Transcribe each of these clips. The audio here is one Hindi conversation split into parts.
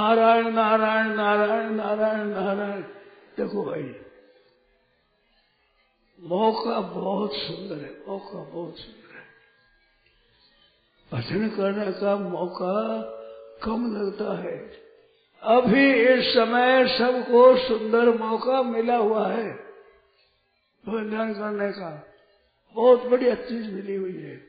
नारायण नारायण नारायण नारायण नारायण। देखो भाई, मौका बहुत सुंदर है, मौका बहुत सुंदर है। भजन करने का मौका कम लगता है। अभी इस समय सबको सुंदर मौका मिला हुआ है भजन करने का। बहुत बढ़िया चीज़ मिली हुई है।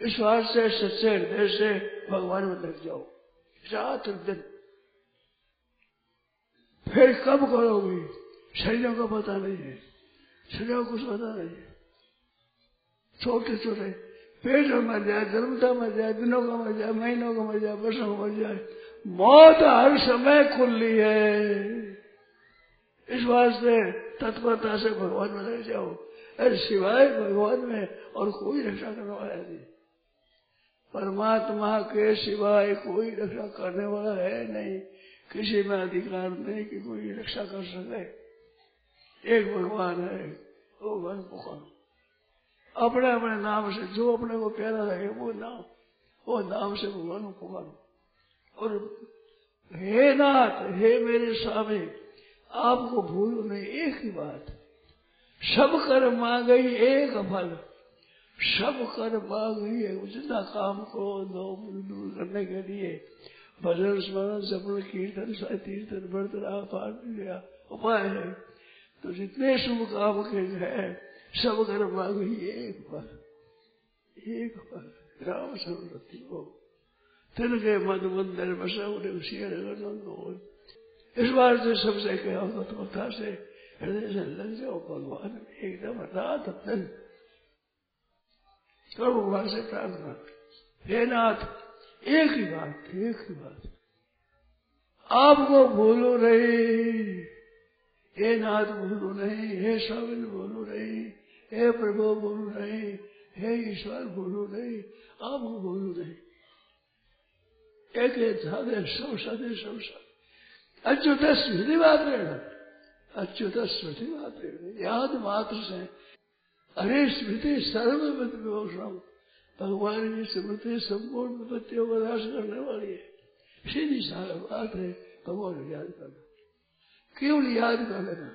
इस बात से, सच्चे हृदय से भगवान में लग जाओ। रात दिन फिर कब करोगी? शरीरों का पता नहीं है। शरीरों को कुछ पता नहीं है। छोटे छोटे। पेट में मर जाए जन्मता मर जाए, दिनों का मर जाए, महीनों का मर जाए, वर्षों का मर जाए, मौत हर समय खुली है। इस वास्ते तत्परता से भगवान में लग जाओ। अरे सिवाय भगवान में और कोई रक्षा करने वाला नहीं। परमात्मा के सिवाय कोई रक्षा करने वाला है नहीं। किसी में अधिकार नहीं कि कोई रक्षा कर सके। एक भगवान है, वो भगवान पुकारो अपने अपने नाम से, जो अपने को प्यारा लगे, वो नाम वो नाम से भगवान पुकारो और हे नाथ, हे मेरे स्वामी, आपको भूलो नहीं एक ही बात। सब कर मांग गई एक फल, सब कर मांग गई है जितना काम को दो दूर करने के लिए। भजन स्मरण सफल कीर्तन तीर्थन व्रत पाठ गया। उपाय है। तो जितने शुभ काम के हैं, सब कर मांग एक फल एक फल राम सर्वती हो। तिनके मद मंदिर बसा उठे उसी इस बार से सबसे कहा तत्वता से हृदय से लग जाओ, भगवान। एकदम रात दिन करो भगवान से प्रार्थना। हे नाथ एक ही बात, एक ही बात। आपको भूलो नहीं, हे नाथ भूलो नहीं, हे स्वामी भूलो नहीं, हे प्रभु भूलो नहीं, हे ईश्वर भूलो नहीं आपको भूलो नहीं। एक साधे, सौ साधे सौ साधे। अच्युत स्मृति बात रहना अच्युत स्मृति बात रहना याद मात्र से। अरे स्मृति सर्वमत विभूषण भगवान की स्मृति संपूर्ण विपत्तियों को नाश करने वाली है। सीधी बात है, भगवान को याद करना। केवल याद कर लेना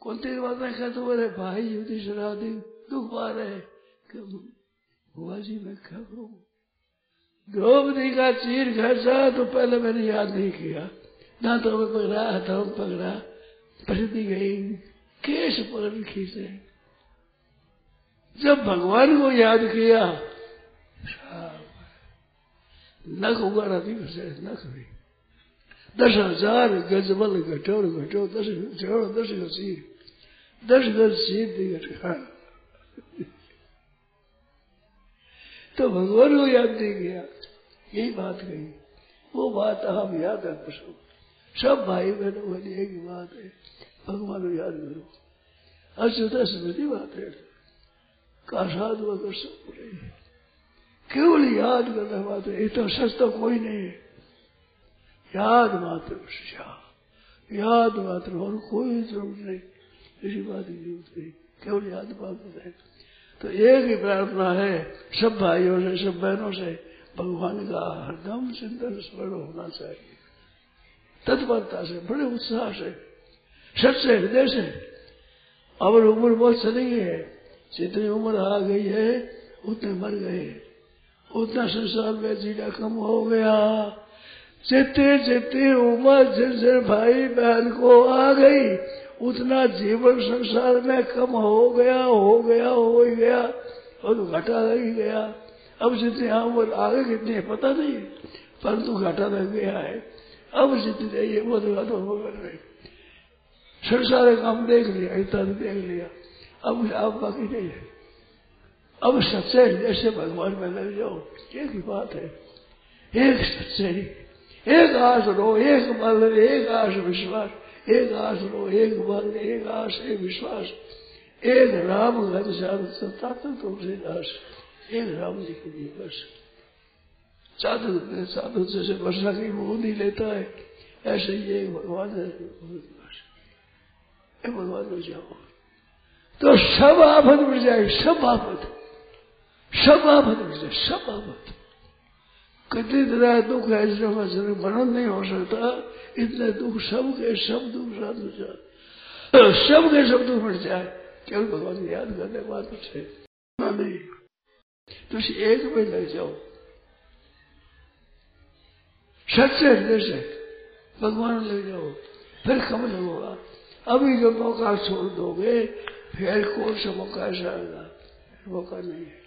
कौनती बातें कहते बोले भाई युद्धि शराधी दुख पा रहे बुआ जी, मैं क्या करूँ द्रौपदी का चीर घसा तो पहले मैंने याद नहीं किया। ना तो मैं पकड़ा, हथों पकड़ा प्रसिद्धि गई केस पकड़ खींचे जब भगवान को याद किया, नख उगाड़ा दिवस है नख भी। दस हज़ार गजबल घटोड़ घटो दस जोड़ दस गसीर दस गज सीध घटा तो भगवान को याद नहीं किया। यही बात कही। वो बात हम याद रख सब सब भाई बहनों वाली एक बात है, भगवान को याद करो। अच्युत स्मृति बात है। काशाद वगैरह सब बोले केवल याद करने है इतना सस्ता कोई नहीं है। याद मात्र याद मात्र, और कोई ज़रूरत नहीं। इसी बात की ज़रूरत नहीं। केवल याद मात्र है तो एक ही प्रार्थना है, सब भाइयों से, सब बहनों से, भगवान का हरदम चिंतन स्मरण होना चाहिए। तत्परता से, बड़े उत्साह से सच से हृदय से। अब उम्र बहुत गई है। जितनी उम्र आ गई है, उतने मर गए उतना संसार में जीना कम हो गया। जितने जितनी उम्र जिन जिन भाई बहन को आ गई, उतना जीवन संसार में कम हो गया हो गया, हो ही गया, और घटा लग गया। अब जितनी उम्र आ आगे कितनी है पता नहीं परंतु घाटा लग गया है। अब जितनी है वो तो घाटा हो गए। संसार काम देख लिया, इतना देख लिया। अब आप बाकी नहीं है। अब सच्चे जैसे भगवान में लग जाओ, एक ही बात है। एक सच्चे एक आस रो, एक बल एक आस विश्वास, एक आस रो, एक बल एक आस एक विश्वास। एक राम घर साधु तुमसे दास, एक राम जी के लिए बस। साधु साधु जैसे वर्षा की बूंद ही लेता है। ऐसे ही एक भगवान है भगवान हो जाओ। तो सब आफत मिल जाएगी, सब आफत। सब आफत मिल जाए सब आफत। कितनी तरह दुख है इसमें वर्णन नहीं हो सकता, इतने दुख सब के सब दुख साधु जाए सब के सब दुख मिट जाए। केवल भगवान याद करने बात है। नहीं। तो एक में लग जाओ। सच्चे हृदय से। भगवान ले जाओ। फिर कब लगोगा अभी जो मौका छोड़ दोगे फिर कौन सा मौका आएगा मौका नहीं है।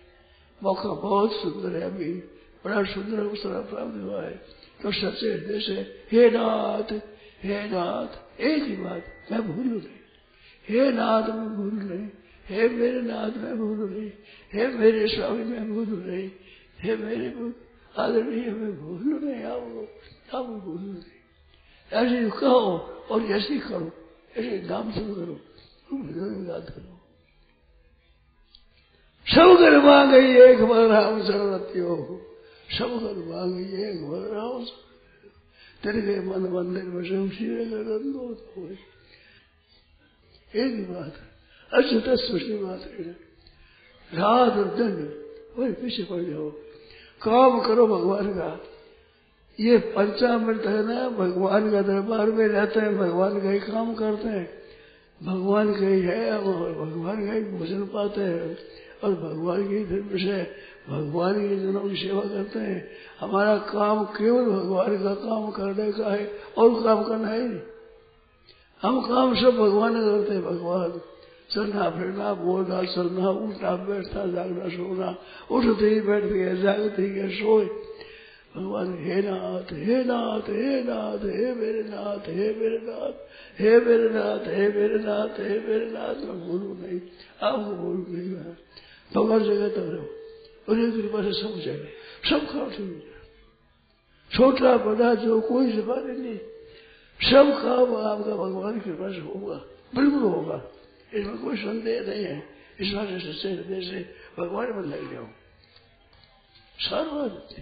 मौका बहुत सुंदर है अभी। बड़ा सुंदर अवसर प्राप्त हुआ है। तो सच्चे हृदय से, हे नाथ हे नाथ। एक ही बात, मैं भूल नहीं हे नाथ, मैं भूल नहीं हे मेरे नाथ, मैं भूल नहीं हे मेरे स्वामी, मैं भूल नहीं हे मेरे आदरणीय, मैं भूल नहीं आपको आप भूल नहीं ऐसे कहो और ऐसे करो। ऐसे नाम शुरू करो। याद करो। सब कर मांगे एक बार राम सरवती हो। सब कर गई एक बार राम तेरे गए मन मंदिर में शमशीर एक बात अच्युत स्पष्ट बात है। रात और दिन वही पीछे पड़ जाओ। काम करो भगवान का। ये पंचामृत है ना, भगवान का दरबार में रहते हैं, भगवान का ही काम करते हैं। भगवान का ही है भगवान का ही भोजन पाते हैं। और भगवान की धर्म से भगवान के जनों की सेवा करते हैं। हमारा काम केवल भगवान का काम करने का है और काम करना है नहीं। हम काम सब भगवान करते हैं, भगवान। चलना फिरना, बोलना, चलना, उठना, बैठना, जागना, सोना, उठते ही बैठते हैं, जागते ही, सोए। भगवान, हे नाथ हे नाथ हे नाथ, हे मेरे नाथ, हे मेरे नाथ, हे मेरे नाथ, हे मेरे नाथ, हे मेरे नाथ। मैं बोलू नहीं आपको बोलू नहीं मैं भगवान जगह तब रहो एक कृपा से सब जगह सब काम शुरू छोटा बड़ा जो कोई जमाने नहीं, सब काम आपका भगवान की कृपा से होगा, बिल्कुल होगा। इसमें कोई संदेह नहीं है। इस बात से सच्चे हृदय से भगवान में लग जाओ। सर्वति